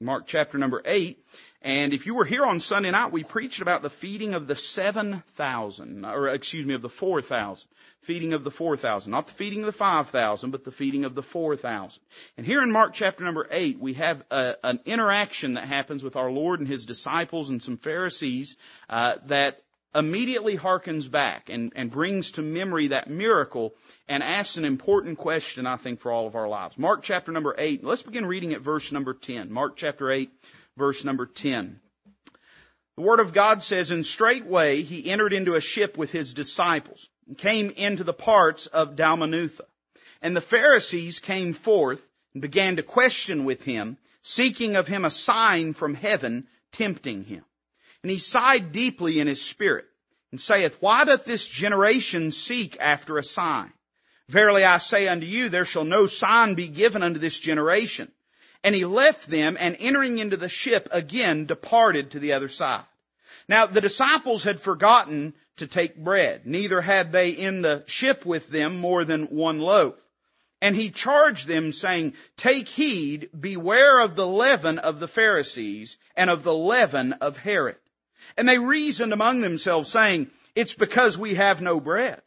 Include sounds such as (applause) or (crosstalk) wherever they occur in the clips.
Mark chapter number 8. And if you were here on Sunday night, we preached about the feeding of the 7,000, or excuse me, of the 4,000. Feeding of the 4,000. Not the feeding of the 5,000, but the feeding of the 4,000. And here in Mark chapter number 8, we have a, an interaction that happens with our Lord and His disciples and some Pharisees, uh, that immediately harkens back and, and brings to memory that miracle and asks an important question, I think, for all of our lives. Mark chapter number 8. Let's begin reading at verse number 10. Mark chapter 8, verse number 10. The Word of God says, And straightway he entered into a ship with his disciples, and came into the parts of Dalmanutha. And the Pharisees came forth, and began to question with him, seeking of him a sign from heaven, tempting him. And he sighed deeply in his spirit, and saith, Why doth this generation seek after a sign? Verily I say unto you, there shall no sign be given unto this generation. And he left them, and entering into the ship again departed to the other side. Now the disciples had forgotten to take bread, neither had they in the ship with them more than one loaf. And he charged them saying, take heed, beware of the leaven of the Pharisees and of the leaven of Herod. And they reasoned among themselves saying, it's because we have no bread.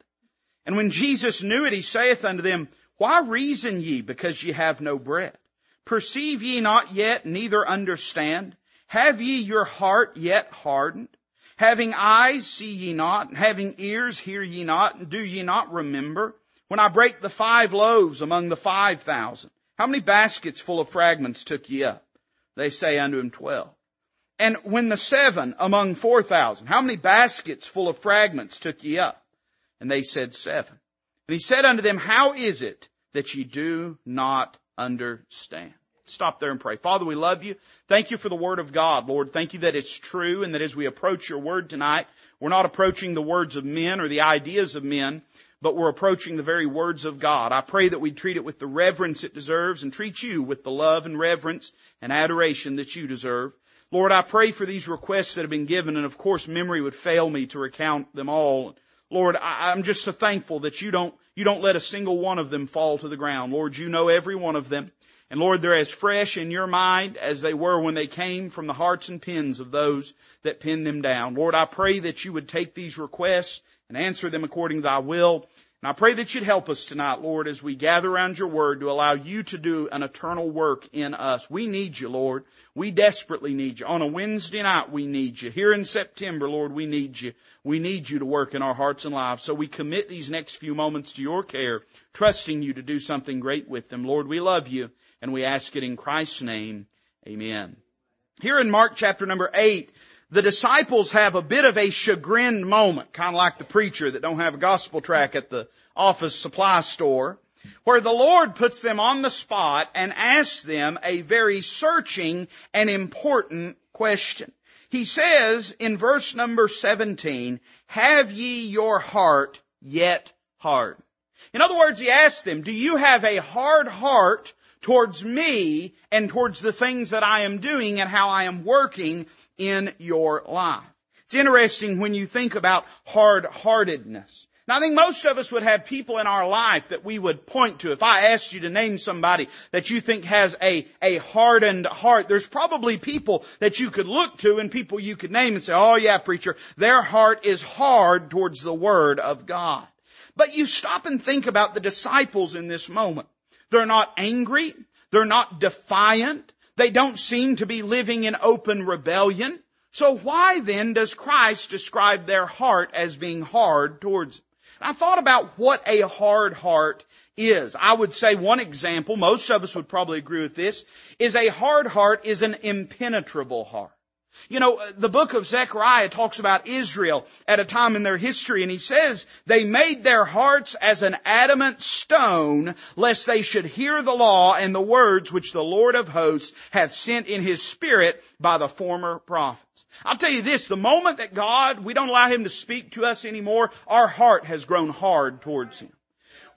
And when Jesus knew it, he saith unto them, why reason ye because ye have no bread? Perceive ye not yet, neither understand? Have ye your heart yet hardened? Having eyes, see ye not? and Having ears, hear ye not? And do ye not remember? When I break the five loaves among the five thousand, how many baskets full of fragments took ye up? They say unto him twelve. And when the seven among four thousand, how many baskets full of fragments took ye up? And they said seven. And he said unto them, how is it that ye do not understand? Stop there and pray. Father, we love you. Thank you for the Word of God, Lord. Thank you that it's true and that as we approach your Word tonight, we're not approaching the words of men or the ideas of men, but we're approaching the very words of God. I pray that we treat it with the reverence it deserves and treat you with the love and reverence and adoration that you deserve. Lord, I pray for these requests that have been given, and of course memory would fail me to recount them all. Lord, I, am just so thankful that you don't, you don't let a single one of them fall to the ground. Lord, you know every one of them. And Lord, they're as fresh in your mind as they were when they came from the hearts and pens of those that penned them down. Lord, I pray that you would take these requests and answer them according to thy will. And I pray that you'd help us tonight, Lord, as we gather around your word to allow you to do an eternal work in us. We need you, Lord. We desperately need you. On a Wednesday night, we need you. Here in September, Lord, we need you. We need you to work in our hearts and lives. So we commit these next few moments to your care, trusting you to do something great with them. Lord, we love you and we ask it in Christ's name. Amen. Here in Mark chapter number eight, the disciples have a bit of a chagrined moment, kind of like the preacher that don't have a gospel track at the office supply store, where the Lord puts them on the spot and asks them a very searching and important question. He says in verse number 17, have ye your heart yet hard? In other words, he asks them, do you have a hard heart towards me and towards the things that I am doing and how I am working in your life. It's interesting when you think about hard-heartedness. Now I think most of us would have people in our life that we would point to. If I asked you to name somebody that you think has a, a hardened heart, there's probably people that you could look to and people you could name and say, oh yeah, preacher, their heart is hard towards the Word of God. But you stop and think about the disciples in this moment. They're not angry. They're not defiant. They don't seem to be living in open rebellion. So why then does Christ describe their heart as being hard towards him? I thought about what a hard heart is. I would say one example, most of us would probably agree with this, is a hard heart is an impenetrable heart. You know, the book of Zechariah talks about Israel at a time in their history and he says they made their hearts as an adamant stone lest they should hear the law and the words which the Lord of hosts hath sent in his spirit by the former prophets. I'll tell you this, the moment that God, we don't allow him to speak to us anymore, our heart has grown hard towards him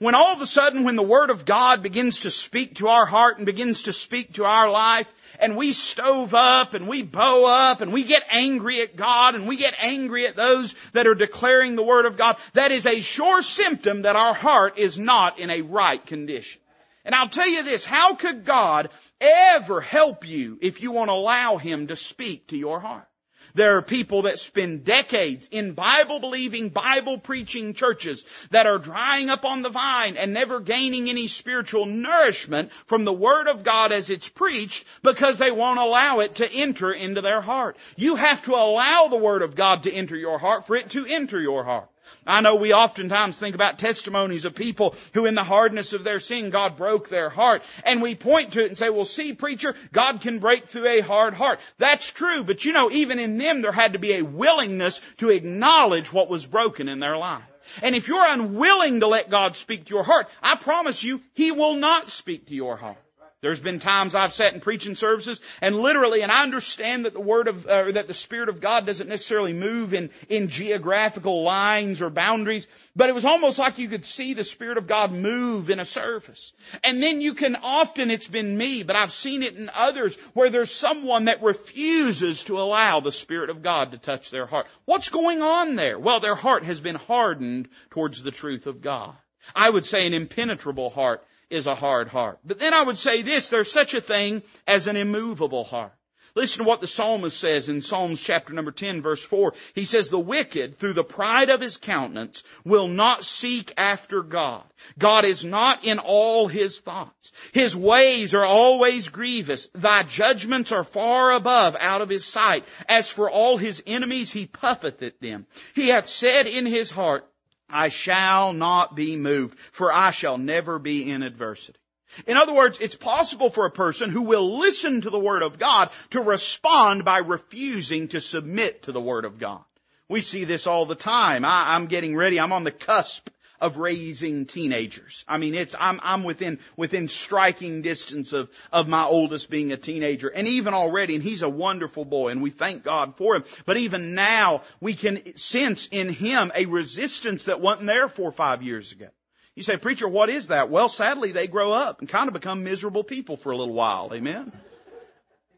when all of a sudden when the Word of God begins to speak to our heart and begins to speak to our life, and we stove up and we bow up and we get angry at God and we get angry at those that are declaring the Word of God, that is a sure symptom that our heart is not in a right condition. And I'll tell you this, how could God ever help you if you won't allow Him to speak to your heart? There are people that spend decades in Bible believing, Bible preaching churches that are drying up on the vine and never gaining any spiritual nourishment from the Word of God as it's preached because they won't allow it to enter into their heart. You have to allow the Word of God to enter your heart for it to enter your heart. I know we oftentimes think about testimonies of people who in the hardness of their sin, God broke their heart. And we point to it and say, well see preacher, God can break through a hard heart. That's true, but you know, even in them there had to be a willingness to acknowledge what was broken in their life. And if you're unwilling to let God speak to your heart, I promise you, He will not speak to your heart. There's been times I've sat in preaching services and literally, and I understand that the word of, uh, that the Spirit of God doesn't necessarily move in, in geographical lines or boundaries, but it was almost like you could see the Spirit of God move in a service. And then you can often, it's been me, but I've seen it in others where there's someone that refuses to allow the Spirit of God to touch their heart. What's going on there? Well, their heart has been hardened towards the truth of God. I would say an impenetrable heart is a hard heart. But then I would say this, there's such a thing as an immovable heart. Listen to what the psalmist says in Psalms chapter number 10 verse 4. He says, the wicked through the pride of his countenance will not seek after God. God is not in all his thoughts. His ways are always grievous. Thy judgments are far above out of his sight. As for all his enemies, he puffeth at them. He hath said in his heart, I shall not be moved, for I shall never be in adversity. In other words, it's possible for a person who will listen to the Word of God to respond by refusing to submit to the Word of God. We see this all the time. I, am getting ready. I'm on the cusp of raising teenagers. I mean, it's, I'm, I'm within, within striking distance of, of my oldest being a teenager. And even already, and he's a wonderful boy and we thank God for him. But even now, we can sense in him a resistance that wasn't there four or five years ago. You say, preacher, what is that? Well, sadly, they grow up and kind of become miserable people for a little while. Amen.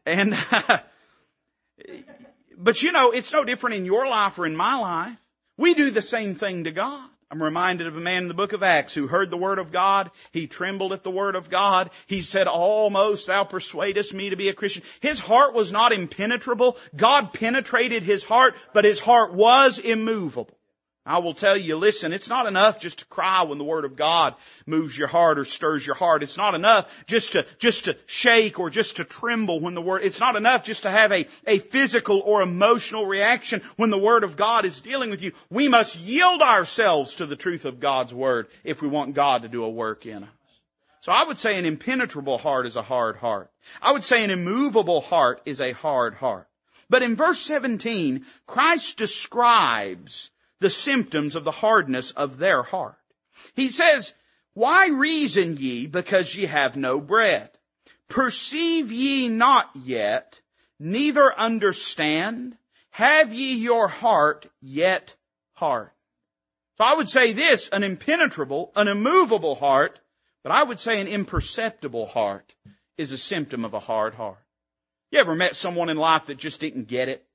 And, (laughs) but you know, it's no different in your life or in my life. We do the same thing to God. I'm reminded of a man in the book of Acts who heard the word of God. He trembled at the word of God. He said, almost thou persuadest me to be a Christian. His heart was not impenetrable. God penetrated his heart, but his heart was immovable. I will tell you, listen, it's not enough just to cry when the Word of God moves your heart or stirs your heart. It's not enough just to, just to shake or just to tremble when the Word, it's not enough just to have a, a physical or emotional reaction when the Word of God is dealing with you. We must yield ourselves to the truth of God's Word if we want God to do a work in us. So I would say an impenetrable heart is a hard heart. I would say an immovable heart is a hard heart. But in verse 17, Christ describes the symptoms of the hardness of their heart. He says, why reason ye because ye have no bread? Perceive ye not yet, neither understand? Have ye your heart yet hard? So I would say this, an impenetrable, an immovable heart, but I would say an imperceptible heart is a symptom of a hard heart. You ever met someone in life that just didn't get it?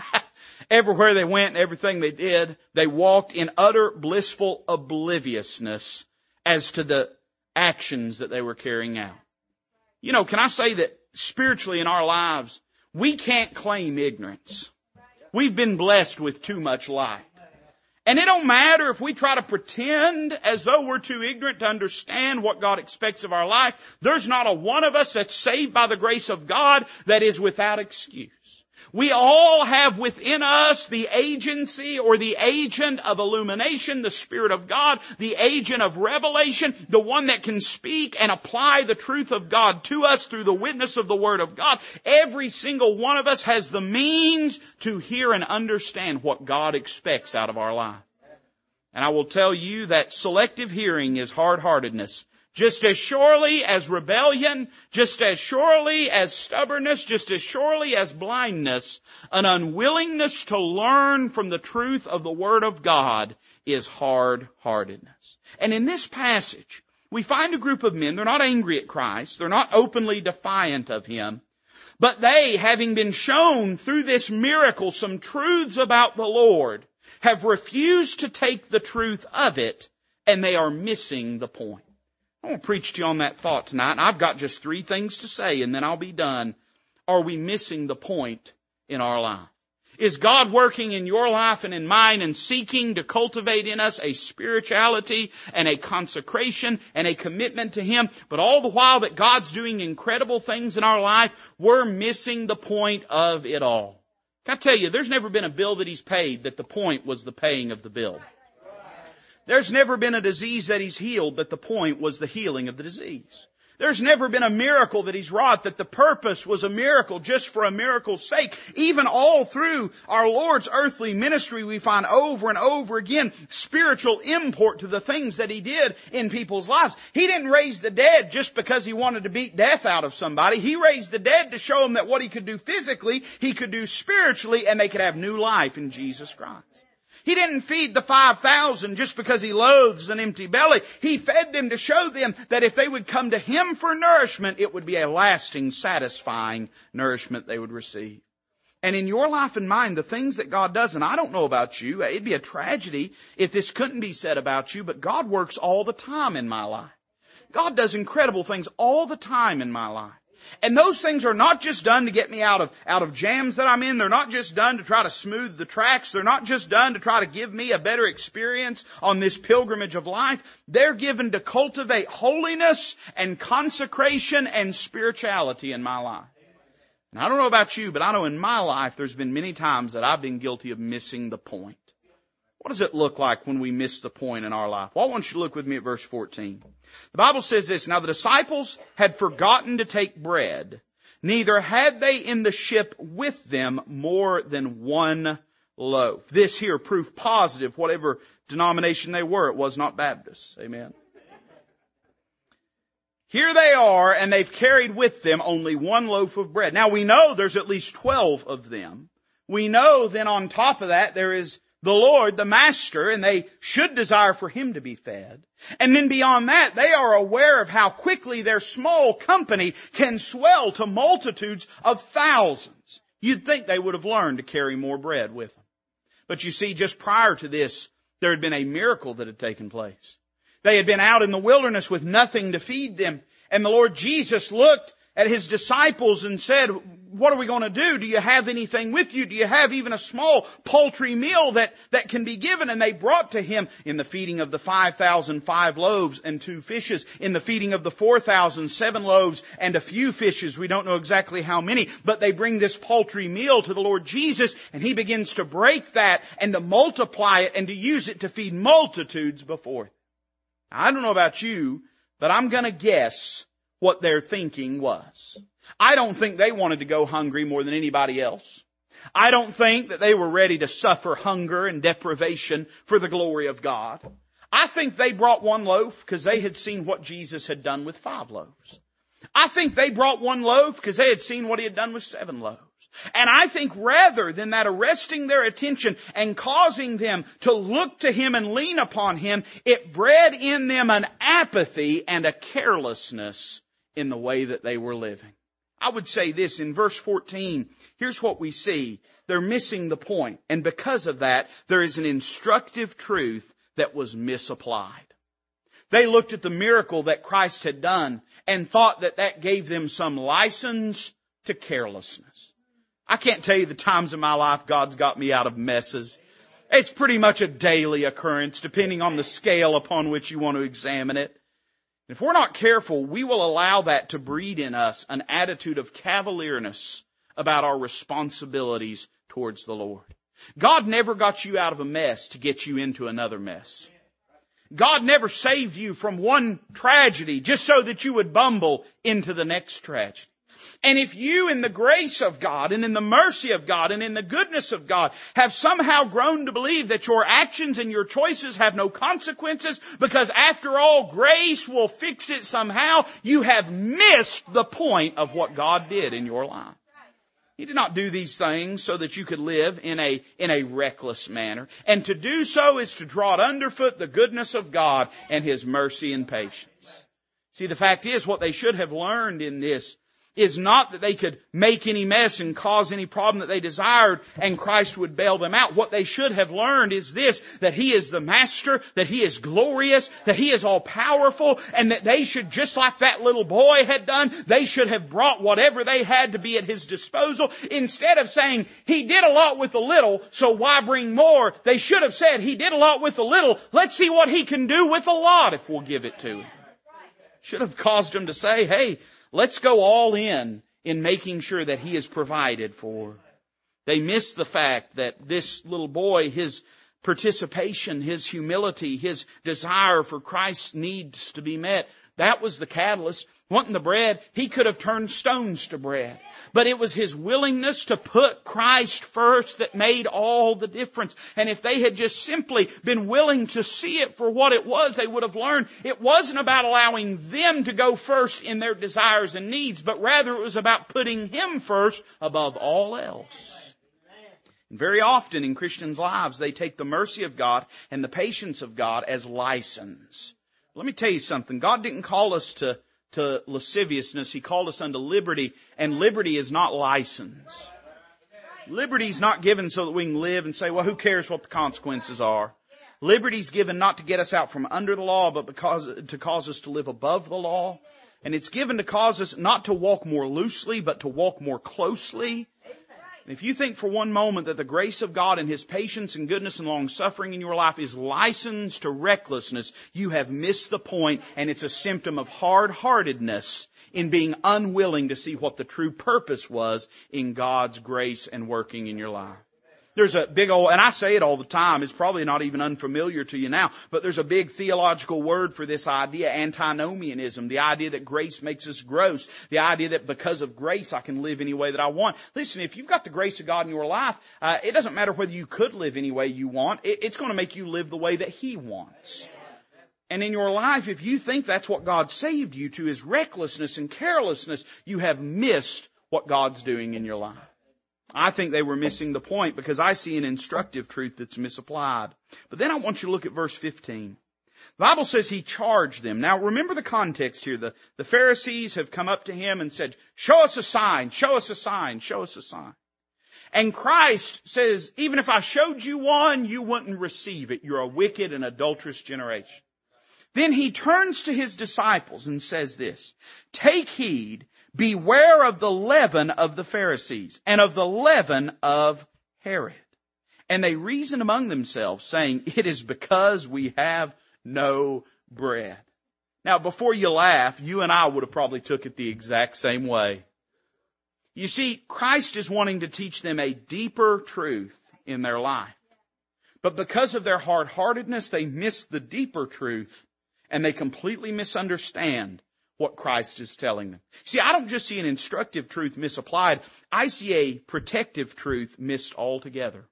(laughs) Everywhere they went everything they did, they walked in utter blissful obliviousness as to the actions that they were carrying out. You know, can I say that spiritually in our lives, we can't claim ignorance. We've been blessed with too much light. And it don't matter if we try to pretend as though we're too ignorant to understand what God expects of our life. There's not a one of us that's saved by the grace of God that is without excuse. We all have within us the agency or the agent of illumination, the Spirit of God, the agent of revelation, the one that can speak and apply the truth of God to us through the witness of the Word of God. Every single one of us has the means to hear and understand what God expects out of our life. And I will tell you that selective hearing is hard-heartedness. Just as surely as rebellion, just as surely as stubbornness, just as surely as blindness, an unwillingness to learn from the truth of the Word of God is hard-heartedness. And in this passage, we find a group of men, they're not angry at Christ, they're not openly defiant of Him, but they, having been shown through this miracle some truths about the Lord, have refused to take the truth of it, and they are missing the point. I want to preach to you on that thought tonight. I've got just three things to say and then I'll be done. Are we missing the point in our life? Is God working in your life and in mine and seeking to cultivate in us a spirituality and a consecration and a commitment to Him? But all the while that God's doing incredible things in our life, we're missing the point of it all. Can I tell you, there's never been a bill that He's paid that the point was the paying of the bill. There's never been a disease that He's healed that the point was the healing of the disease. There's never been a miracle that he's wrought that the purpose was a miracle just for a miracle's sake. Even all through our Lord's earthly ministry, we find over and over again spiritual import to the things that he did in people's lives. He didn't raise the dead just because he wanted to beat death out of somebody. He raised the dead to show them that what he could do physically, he could do spiritually, and they could have new life in Jesus Christ. He didn't feed the 5,000 just because he loathes an empty belly. He fed them to show them that if they would come to him for nourishment, it would be a lasting, satisfying nourishment they would receive. And in your life and mine, the things that God does, and I don't know about you, it'd be a tragedy if this couldn't be said about you, but God works all the time in my life. God does incredible things all the time in my life. And those things are not just done to get me out of, out of jams that I'm in. They're not just done to try to smooth the tracks. They're not just done to try to give me a better experience on this pilgrimage of life. They're given to cultivate holiness and consecration and spirituality in my life. And I don't know about you, but I know in my life there's been many times that I've been guilty of missing the point. What does it look like when we miss the point in our life? Well, I want you to look with me at verse 14. The Bible says this, Now the disciples had forgotten to take bread, neither had they in the ship with them more than one loaf. This here proof positive, whatever denomination they were, it was not Baptist. Amen. Here they are, and they've carried with them only one loaf of bread. Now we know there's at least twelve of them. We know then on top of that there is the Lord, the Master, and they should desire for Him to be fed. And then beyond that, they are aware of how quickly their small company can swell to multitudes of thousands. You'd think they would have learned to carry more bread with them. But you see, just prior to this, there had been a miracle that had taken place. They had been out in the wilderness with nothing to feed them, and the Lord Jesus looked at his disciples and said, what are we going to do? Do you have anything with you? Do you have even a small paltry meal that, that can be given? And they brought to him in the feeding of the five thousand five loaves and two fishes, in the feeding of the four thousand seven loaves and a few fishes. We don't know exactly how many, but they bring this paltry meal to the Lord Jesus and he begins to break that and to multiply it and to use it to feed multitudes before. Now, I don't know about you, but I'm gonna guess what their thinking was. I don't think they wanted to go hungry more than anybody else. I don't think that they were ready to suffer hunger and deprivation for the glory of God. I think they brought one loaf because they had seen what Jesus had done with five loaves. I think they brought one loaf because they had seen what he had done with seven loaves. And I think rather than that arresting their attention and causing them to look to Him and lean upon Him, it bred in them an apathy and a carelessness in the way that they were living. I would say this in verse 14. Here's what we see. They're missing the point. And because of that, there is an instructive truth that was misapplied. They looked at the miracle that Christ had done and thought that that gave them some license to carelessness. I can't tell you the times in my life God's got me out of messes. It's pretty much a daily occurrence depending on the scale upon which you want to examine it. If we're not careful, we will allow that to breed in us an attitude of cavalierness about our responsibilities towards the Lord. God never got you out of a mess to get you into another mess. God never saved you from one tragedy just so that you would bumble into the next tragedy. And if you in the grace of God and in the mercy of God and in the goodness of God have somehow grown to believe that your actions and your choices have no consequences because after all grace will fix it somehow, you have missed the point of what God did in your life. He did not do these things so that you could live in a, in a reckless manner. And to do so is to draw underfoot the goodness of God and His mercy and patience. See, the fact is what they should have learned in this is not that they could make any mess and cause any problem that they desired and Christ would bail them out. What they should have learned is this, that He is the Master, that He is glorious, that He is all powerful, and that they should, just like that little boy had done, they should have brought whatever they had to be at His disposal. Instead of saying, He did a lot with a little, so why bring more? They should have said, He did a lot with a little, let's see what He can do with a lot if we'll give it to Him. Should have caused them to say, hey, Let's go all in in making sure that he is provided for. They miss the fact that this little boy, his participation, his humility, his desire for Christ's needs to be met that was the catalyst. Wanting the bread, he could have turned stones to bread. But it was his willingness to put Christ first that made all the difference. And if they had just simply been willing to see it for what it was, they would have learned it wasn't about allowing them to go first in their desires and needs, but rather it was about putting him first above all else. Very often in Christians' lives, they take the mercy of God and the patience of God as license. Let me tell you something. God didn't call us to, to lasciviousness. He called us unto liberty, and liberty is not license. Liberty is not given so that we can live and say, well, who cares what the consequences are? Liberty is given not to get us out from under the law, but because, to cause us to live above the law. And it's given to cause us not to walk more loosely, but to walk more closely if you think for one moment that the grace of God and His patience and goodness and long suffering in your life is licensed to recklessness, you have missed the point and it's a symptom of hard-heartedness in being unwilling to see what the true purpose was in God's grace and working in your life. There's a big old, and I say it all the time, it's probably not even unfamiliar to you now, but there's a big theological word for this idea, antinomianism, the idea that grace makes us gross, the idea that because of grace I can live any way that I want. Listen, if you've got the grace of God in your life, uh, it doesn't matter whether you could live any way you want, it, it's going to make you live the way that He wants. And in your life, if you think that's what God saved you to is recklessness and carelessness, you have missed what God's doing in your life. I think they were missing the point because I see an instructive truth that's misapplied. But then I want you to look at verse 15. The Bible says he charged them. Now remember the context here. The, the Pharisees have come up to him and said, show us a sign, show us a sign, show us a sign. And Christ says, even if I showed you one, you wouldn't receive it. You're a wicked and adulterous generation. Then he turns to his disciples and says this, take heed beware of the leaven of the Pharisees and of the leaven of Herod. And they reason among themselves saying, it is because we have no bread. Now before you laugh, you and I would have probably took it the exact same way. You see, Christ is wanting to teach them a deeper truth in their life. But because of their hard-heartedness, they miss the deeper truth and they completely misunderstand what Christ is telling them. See, I don't just see an instructive truth misapplied. I see a protective truth missed altogether.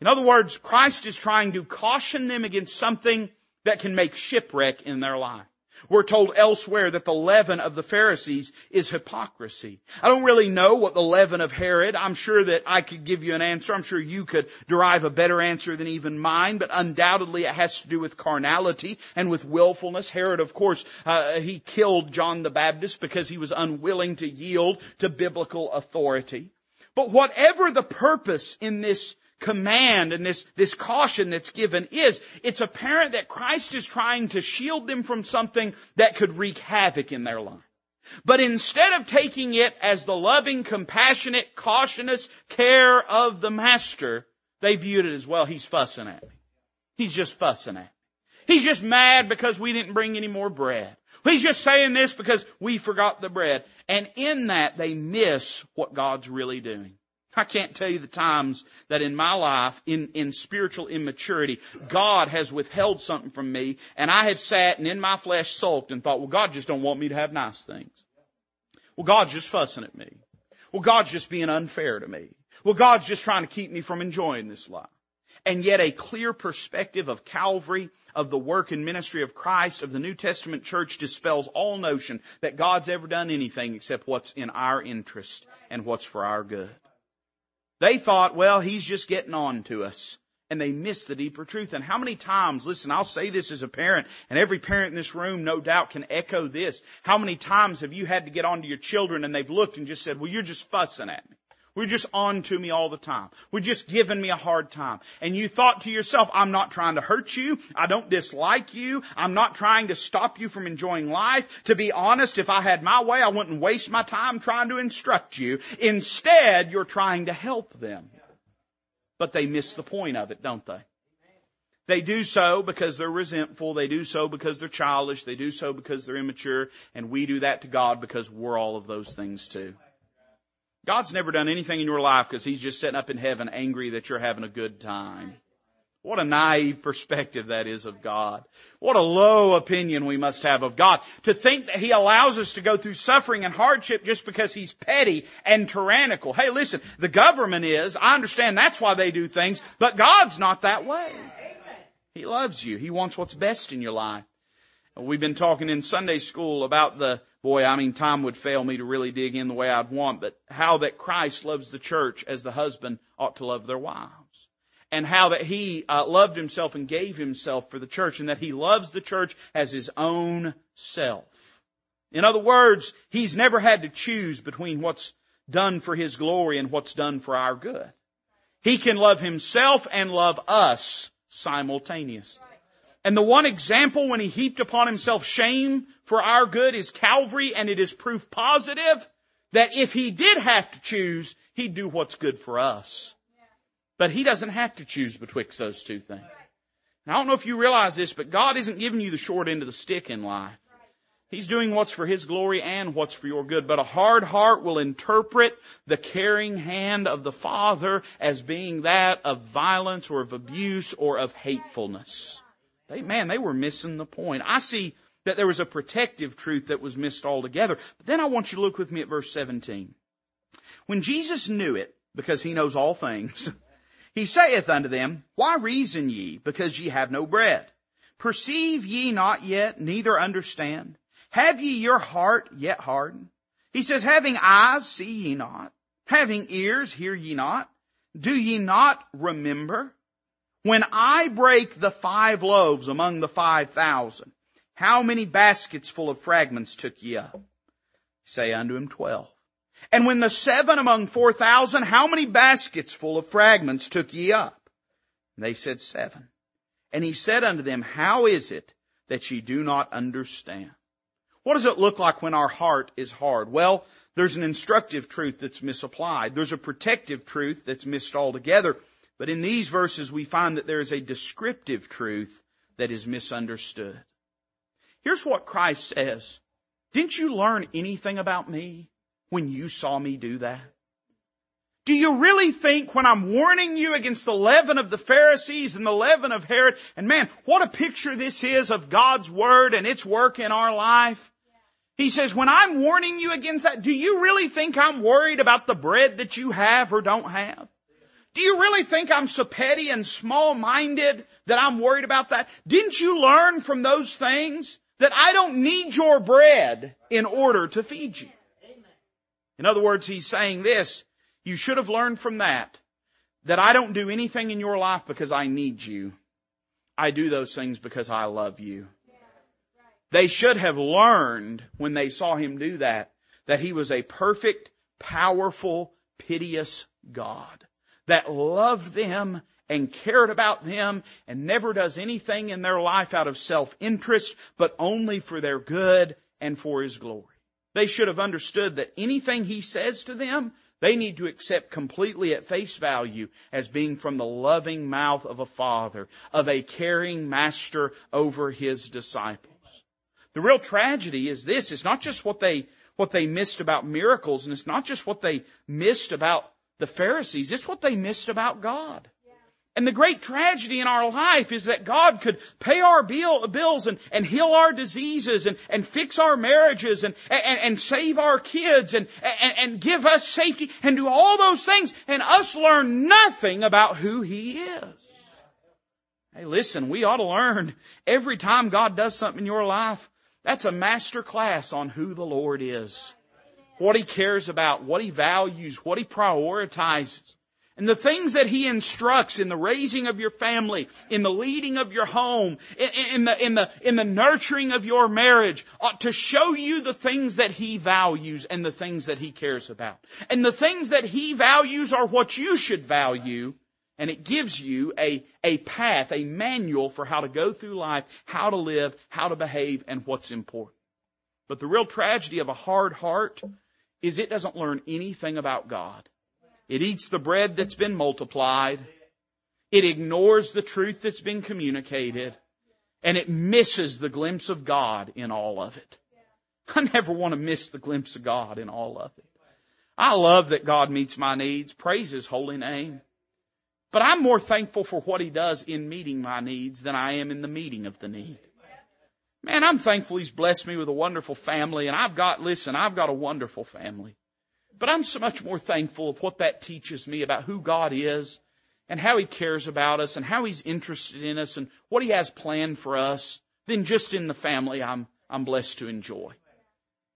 In other words, Christ is trying to caution them against something that can make shipwreck in their life. We're told elsewhere that the leaven of the Pharisees is hypocrisy. I don't really know what the leaven of Herod, I'm sure that I could give you an answer. I'm sure you could derive a better answer than even mine, but undoubtedly it has to do with carnality and with willfulness. Herod, of course, uh, he killed John the Baptist because he was unwilling to yield to biblical authority. But whatever the purpose in this command and this, this caution that's given is, it's apparent that Christ is trying to shield them from something that could wreak havoc in their life. But instead of taking it as the loving, compassionate, cautious care of the Master, they viewed it as, well, he's fussing at me. He's just fussing at me. He's just mad because we didn't bring any more bread. He's just saying this because we forgot the bread. And in that, they miss what God's really doing. I can't tell you the times that in my life, in, in spiritual immaturity, God has withheld something from me, and I have sat and in my flesh sulked and thought, well, God just don't want me to have nice things. Well, God's just fussing at me. Well, God's just being unfair to me. Well, God's just trying to keep me from enjoying this life. And yet a clear perspective of Calvary, of the work and ministry of Christ, of the New Testament church dispels all notion that God's ever done anything except what's in our interest and what's for our good. They thought, well, he's just getting on to us. and they miss the deeper truth. And how many times, listen, I'll say this as a parent, and every parent in this room no doubt can echo this. How many times have you had to get onto your children and they've looked and just said, well, you're just fussing at me. We're just on to me all the time. We're just giving me a hard time. And you thought to yourself, I'm not trying to hurt you. I don't dislike you. I'm not trying to stop you from enjoying life. To be honest, if I had my way, I wouldn't waste my time trying to instruct you. Instead, you're trying to help them. But they miss the point of it, don't they? They do so because they're resentful. They do so because they're childish. They do so because they're immature. And we do that to God because we're all of those things too. God's never done anything in your life because He's just sitting up in heaven angry that you're having a good time. What a naive perspective that is of God. What a low opinion we must have of God. To think that He allows us to go through suffering and hardship just because He's petty and tyrannical. Hey listen, the government is, I understand that's why they do things, but God's not that way. He loves you. He wants what's best in your life. We've been talking in Sunday school about the, boy, I mean, time would fail me to really dig in the way I'd want, but how that Christ loves the church as the husband ought to love their wives. And how that he uh, loved himself and gave himself for the church and that he loves the church as his own self. In other words, he's never had to choose between what's done for his glory and what's done for our good. He can love himself and love us simultaneously. And the one example when he heaped upon himself shame for our good is Calvary, and it is proof positive that if he did have to choose, he'd do what's good for us. But he doesn't have to choose betwixt those two things. Now, I don't know if you realize this, but God isn't giving you the short end of the stick in life. He's doing what's for His glory and what's for your good. But a hard heart will interpret the caring hand of the Father as being that of violence or of abuse or of hatefulness. They, man, they were missing the point. I see that there was a protective truth that was missed altogether. But then I want you to look with me at verse 17. When Jesus knew it, because he knows all things, (laughs) he saith unto them, Why reason ye, because ye have no bread? Perceive ye not yet, neither understand? Have ye your heart yet hardened? He says, having eyes, see ye not? Having ears, hear ye not? Do ye not remember? When I break the five loaves among the five thousand, how many baskets full of fragments took ye up? Say unto him twelve. And when the seven among four thousand, how many baskets full of fragments took ye up? And they said seven. And he said unto them, how is it that ye do not understand? What does it look like when our heart is hard? Well, there's an instructive truth that's misapplied. There's a protective truth that's missed altogether. But in these verses we find that there is a descriptive truth that is misunderstood. Here's what Christ says. Didn't you learn anything about me when you saw me do that? Do you really think when I'm warning you against the leaven of the Pharisees and the leaven of Herod, and man, what a picture this is of God's Word and its work in our life? He says, when I'm warning you against that, do you really think I'm worried about the bread that you have or don't have? Do you really think I'm so petty and small-minded that I'm worried about that? Didn't you learn from those things that I don't need your bread in order to feed you? In other words, he's saying this, you should have learned from that, that I don't do anything in your life because I need you. I do those things because I love you. They should have learned when they saw him do that, that he was a perfect, powerful, piteous God that loved them and cared about them and never does anything in their life out of self-interest, but only for their good and for His glory. They should have understood that anything He says to them, they need to accept completely at face value as being from the loving mouth of a father, of a caring master over His disciples. The real tragedy is this, it's not just what they, what they missed about miracles and it's not just what they missed about the Pharisees. It's what they missed about God. And the great tragedy in our life is that God could pay our bill, bills and, and heal our diseases and, and fix our marriages and, and, and save our kids and, and, and give us safety and do all those things and us learn nothing about who He is. Hey listen, we ought to learn every time God does something in your life, that's a master class on who the Lord is what he cares about, what he values, what he prioritizes. and the things that He instructs in the raising of your family, in the leading of your home, in, the, in, the, in the nurturing of your marriage, ought to show you the things that He values and the things that He cares about. And the things that He values are what you should value, and it gives you a, a path, a manual for how to go through life, how to live, how to behave, and what's important. But the real tragedy of a hard heart is it doesn't learn anything about God. It eats the bread that's been multiplied. It ignores the truth that's been communicated. And it misses the glimpse of God in all of it. I never want to miss the glimpse of God in all of it. I love that God meets my needs. Praise His holy name. But I'm more thankful for what He does in meeting my needs than I am in the meeting of the need. Man, I'm thankful He's blessed me with a wonderful family and I've got, listen, I've got a wonderful family. But I'm so much more thankful of what that teaches me about who God is and how He cares about us and how He's interested in us and what He has planned for us than just in the family I'm, I'm blessed to enjoy.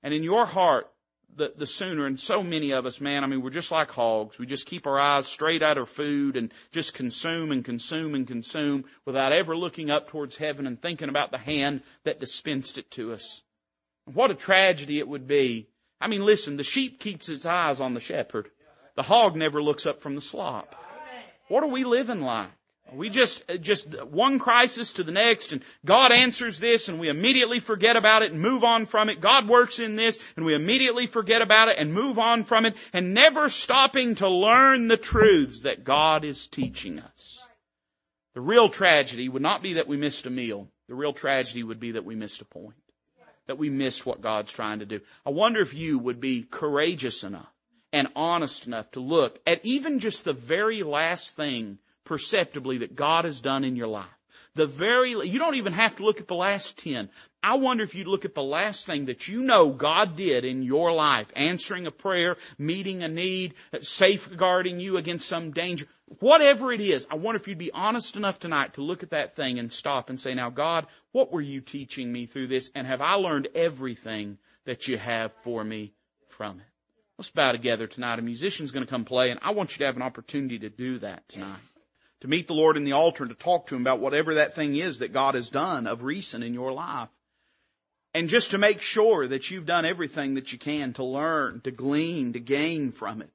And in your heart, the, the sooner, and so many of us, man, I mean, we're just like hogs. We just keep our eyes straight at our food and just consume and consume and consume without ever looking up towards heaven and thinking about the hand that dispensed it to us. What a tragedy it would be I mean, listen, the sheep keeps its eyes on the shepherd. The hog never looks up from the slop. What are we living like? We just, uh, just one crisis to the next and God answers this and we immediately forget about it and move on from it. God works in this and we immediately forget about it and move on from it and never stopping to learn the truths that God is teaching us. The real tragedy would not be that we missed a meal. The real tragedy would be that we missed a point that we miss what God's trying to do. I wonder if you would be courageous enough and honest enough to look at even just the very last thing perceptibly that God has done in your life. The very, you don't even have to look at the last 10. I wonder if you'd look at the last thing that you know God did in your life, answering a prayer, meeting a need, safeguarding you against some danger. Whatever it is, I wonder if you'd be honest enough tonight to look at that thing and stop and say, now God, what were you teaching me through this? And have I learned everything that you have for me from it? Let's bow together tonight. A musician's going to come play and I want you to have an opportunity to do that tonight to meet the Lord in the altar and to talk to Him about whatever that thing is that God has done of recent in your life. And just to make sure that you've done everything that you can to learn, to glean, to gain from it.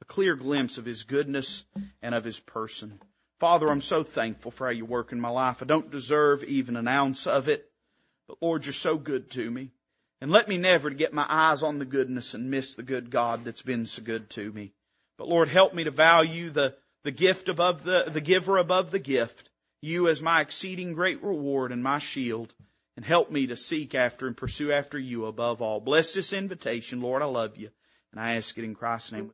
A clear glimpse of His goodness and of His person. Father, I'm so thankful for how you work in my life. I don't deserve even an ounce of it. But Lord, you're so good to me. And let me never get my eyes on the goodness and miss the good God that's been so good to me. But Lord, help me to value the the gift above the, the giver above the gift, you as my exceeding great reward and my shield, and help me to seek after and pursue after you above all. Bless this invitation, Lord, I love you, and I ask it in Christ's name.